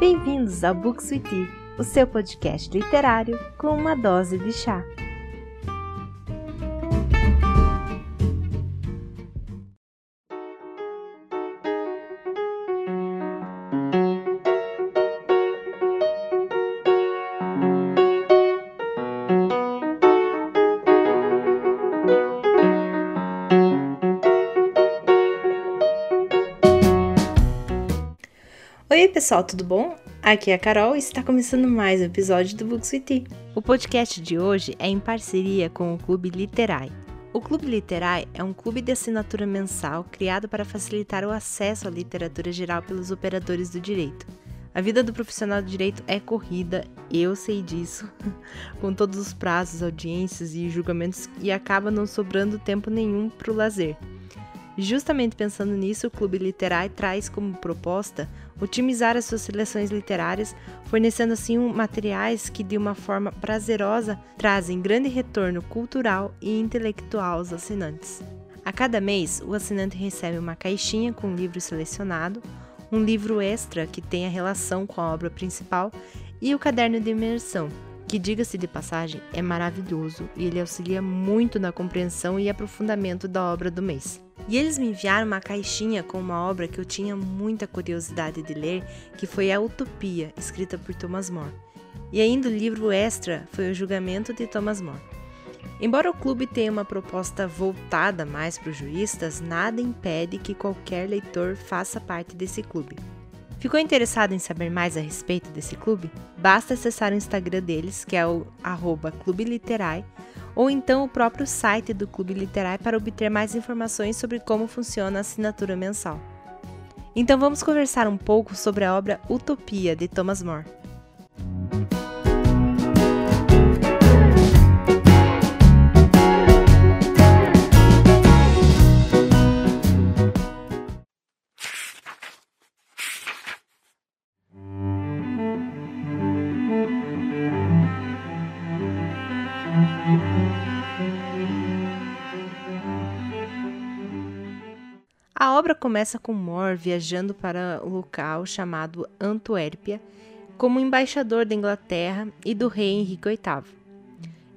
Bem-vindos ao Books with Tea, o seu podcast literário com uma dose de chá. Pessoal, tudo bom? Aqui é a Carol e está começando mais um episódio do Books with Tea. O podcast de hoje é em parceria com o Clube Literai. O Clube Literai é um clube de assinatura mensal criado para facilitar o acesso à literatura geral pelos operadores do direito. A vida do profissional do direito é corrida, eu sei disso, com todos os prazos, audiências e julgamentos e acaba não sobrando tempo nenhum para o lazer. Justamente pensando nisso, o Clube Literai traz como proposta otimizar as suas seleções literárias, fornecendo assim materiais que, de uma forma prazerosa, trazem grande retorno cultural e intelectual aos assinantes. A cada mês, o assinante recebe uma caixinha com um livro selecionado, um livro extra que tenha relação com a obra principal e o caderno de imersão, que, diga-se de passagem, é maravilhoso e ele auxilia muito na compreensão e aprofundamento da obra do mês. E eles me enviaram uma caixinha com uma obra que eu tinha muita curiosidade de ler, que foi A Utopia, escrita por Thomas More. E ainda o livro extra foi O Julgamento de Thomas More. Embora o clube tenha uma proposta voltada mais para os juristas, nada impede que qualquer leitor faça parte desse clube. Ficou interessado em saber mais a respeito desse clube? Basta acessar o Instagram deles, que é o Clube Literai, ou então o próprio site do Clube Literário para obter mais informações sobre como funciona a assinatura mensal. Então vamos conversar um pouco sobre a obra Utopia de Thomas More. Começa com More viajando para o um local chamado Antuérpia como embaixador da Inglaterra e do rei Henrique VIII.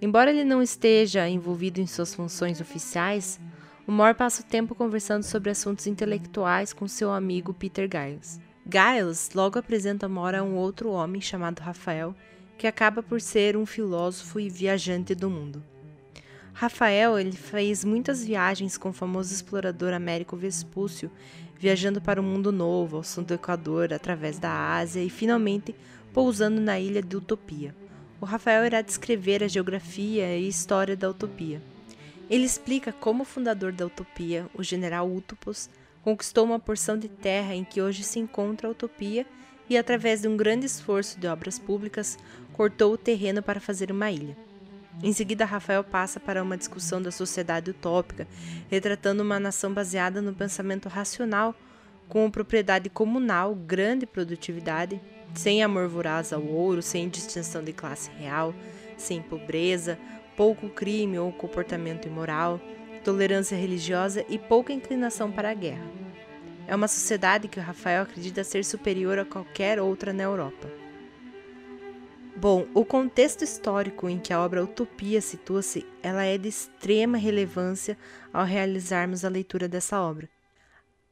Embora ele não esteja envolvido em suas funções oficiais, o More passa o tempo conversando sobre assuntos intelectuais com seu amigo Peter Giles. Giles logo apresenta More a um outro homem chamado Rafael, que acaba por ser um filósofo e viajante do mundo. Rafael ele fez muitas viagens com o famoso explorador Américo Vespúcio, viajando para o mundo novo, ao sul do Equador, através da Ásia e finalmente pousando na ilha de Utopia. O Rafael irá descrever a geografia e história da Utopia. Ele explica como o fundador da Utopia, o general Utopos, conquistou uma porção de terra em que hoje se encontra a Utopia e, através de um grande esforço de obras públicas, cortou o terreno para fazer uma ilha. Em seguida, Rafael passa para uma discussão da sociedade utópica, retratando uma nação baseada no pensamento racional, com propriedade comunal, grande produtividade, sem amor voraz ao ouro, sem distinção de classe real, sem pobreza, pouco crime ou comportamento imoral, tolerância religiosa e pouca inclinação para a guerra. É uma sociedade que Rafael acredita ser superior a qualquer outra na Europa. Bom, o contexto histórico em que a obra Utopia situa-se, ela é de extrema relevância ao realizarmos a leitura dessa obra.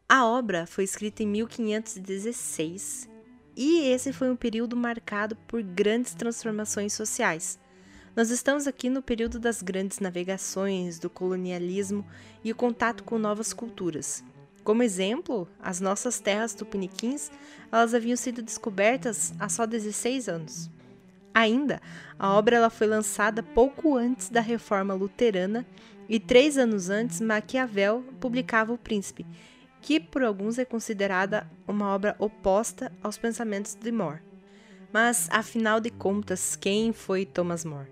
A obra foi escrita em 1516 e esse foi um período marcado por grandes transformações sociais. Nós estamos aqui no período das grandes navegações, do colonialismo e o contato com novas culturas. Como exemplo, as nossas terras tupiniquins, elas haviam sido descobertas há só 16 anos. Ainda, a obra ela foi lançada pouco antes da reforma luterana e três anos antes Maquiavel publicava O Príncipe, que por alguns é considerada uma obra oposta aos pensamentos de More. Mas, afinal de contas, quem foi Thomas More?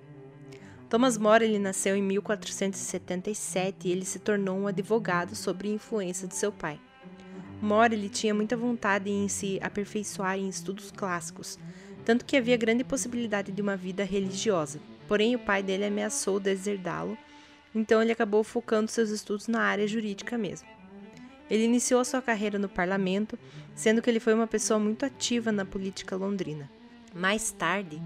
Thomas More ele nasceu em 1477 e ele se tornou um advogado sob influência de seu pai. More ele tinha muita vontade em se aperfeiçoar em estudos clássicos, tanto que havia grande possibilidade de uma vida religiosa. Porém, o pai dele ameaçou deserdá-lo, então ele acabou focando seus estudos na área jurídica mesmo. Ele iniciou sua carreira no parlamento, sendo que ele foi uma pessoa muito ativa na política londrina. Mais tarde,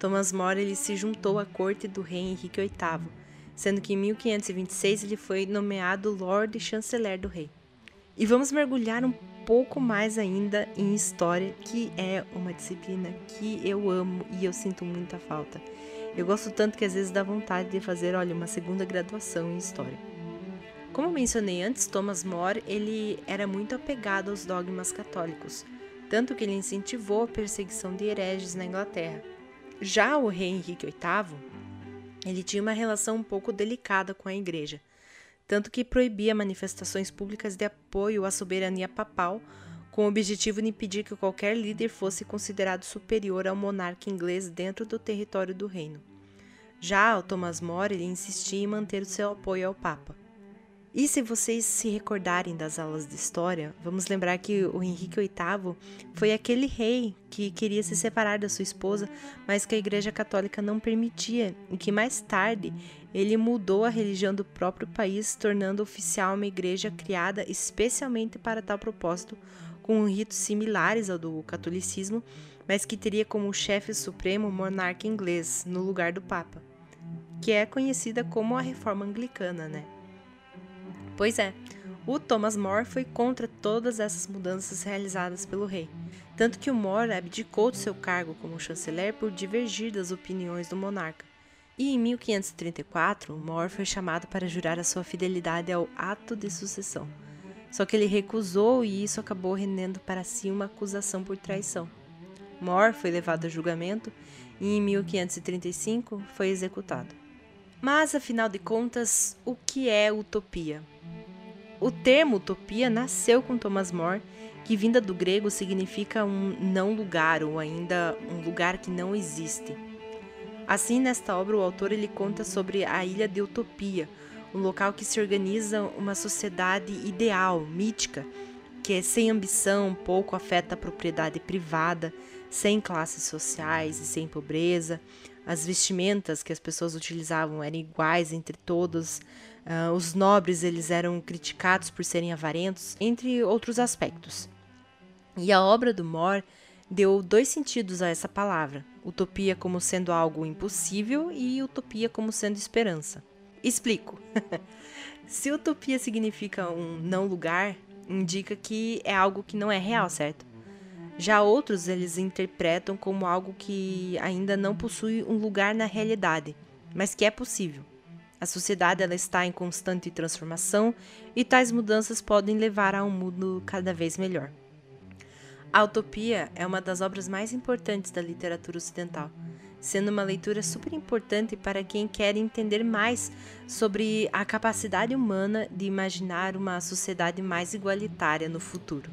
Thomas More ele se juntou à corte do rei Henrique VIII, sendo que em 1526 ele foi nomeado Lord Chanceler do rei. E vamos mergulhar um pouco mais ainda em história, que é uma disciplina que eu amo e eu sinto muita falta. Eu gosto tanto que às vezes dá vontade de fazer, olha, uma segunda graduação em história. Como mencionei antes, Thomas More ele era muito apegado aos dogmas católicos, tanto que ele incentivou a perseguição de hereges na Inglaterra. Já o rei Henrique VIII, ele tinha uma relação um pouco delicada com a igreja, tanto que proibia manifestações públicas de apoio à soberania papal, com o objetivo de impedir que qualquer líder fosse considerado superior ao monarca inglês dentro do território do reino. Já o Thomas More insistia em manter o seu apoio ao Papa. E se vocês se recordarem das aulas de história, vamos lembrar que o Henrique VIII foi aquele rei que queria se separar da sua esposa, mas que a Igreja Católica não permitia, e que mais tarde ele mudou a religião do próprio país, tornando oficial uma igreja criada especialmente para tal propósito, com ritos similares ao do catolicismo, mas que teria como chefe supremo o monarca inglês, no lugar do Papa, que é conhecida como a Reforma Anglicana, né? Pois é, o Thomas More foi contra todas essas mudanças realizadas pelo rei, tanto que o More abdicou do seu cargo como chanceler por divergir das opiniões do monarca. E em 1534, More foi chamado para jurar a sua fidelidade ao ato de sucessão. Só que ele recusou e isso acabou rendendo para si uma acusação por traição. More foi levado a julgamento e em 1535 foi executado. Mas afinal de contas, o que é utopia? O termo utopia nasceu com Thomas More, que vinda do grego significa um não lugar ou ainda um lugar que não existe. Assim, nesta obra, o autor ele conta sobre a ilha de Utopia, um local que se organiza uma sociedade ideal, mítica, que é sem ambição, pouco afeta a propriedade privada, sem classes sociais e sem pobreza. As vestimentas que as pessoas utilizavam eram iguais entre todos, Uh, os nobres eles eram criticados por serem avarentos, entre outros aspectos. E a obra do More deu dois sentidos a essa palavra: utopia como sendo algo impossível e utopia como sendo esperança. Explico. Se utopia significa um não lugar, indica que é algo que não é real, certo? Já outros eles interpretam como algo que ainda não possui um lugar na realidade, mas que é possível. A sociedade ela está em constante transformação e tais mudanças podem levar a um mundo cada vez melhor. A Utopia é uma das obras mais importantes da literatura ocidental, sendo uma leitura super importante para quem quer entender mais sobre a capacidade humana de imaginar uma sociedade mais igualitária no futuro.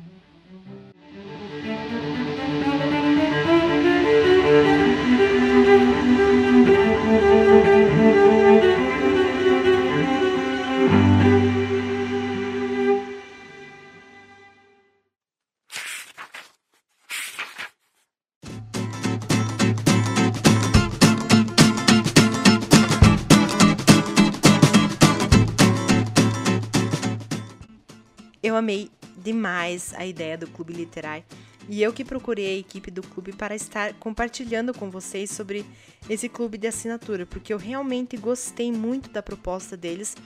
Eu amei demais a ideia do Clube Literário e eu que procurei a equipe do clube para estar compartilhando com vocês sobre esse clube de assinatura, porque eu realmente gostei muito da proposta deles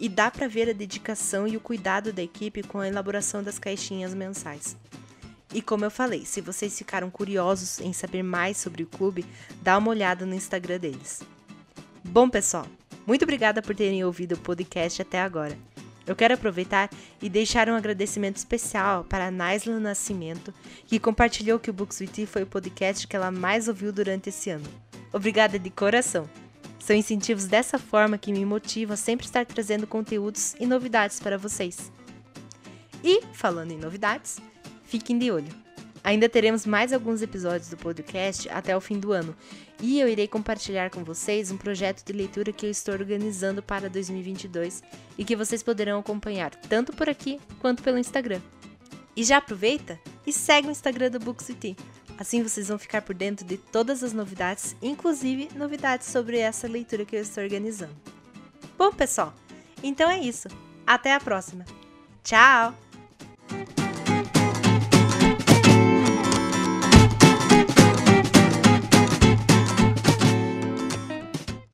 e dá para ver a dedicação e o cuidado da equipe com a elaboração das caixinhas mensais. E como eu falei, se vocês ficaram curiosos em saber mais sobre o clube, dá uma olhada no Instagram deles. Bom, pessoal, muito obrigada por terem ouvido o podcast até agora. Eu quero aproveitar e deixar um agradecimento especial para a Naisla Nascimento, que compartilhou que o Books with foi o podcast que ela mais ouviu durante esse ano. Obrigada de coração! São incentivos dessa forma que me motivam a sempre estar trazendo conteúdos e novidades para vocês. E, falando em novidades, fiquem de olho! Ainda teremos mais alguns episódios do podcast até o fim do ano, e eu irei compartilhar com vocês um projeto de leitura que eu estou organizando para 2022 e que vocês poderão acompanhar tanto por aqui quanto pelo Instagram. E já aproveita e segue o Instagram do Book City. Assim vocês vão ficar por dentro de todas as novidades, inclusive novidades sobre essa leitura que eu estou organizando. Bom, pessoal, então é isso. Até a próxima. Tchau!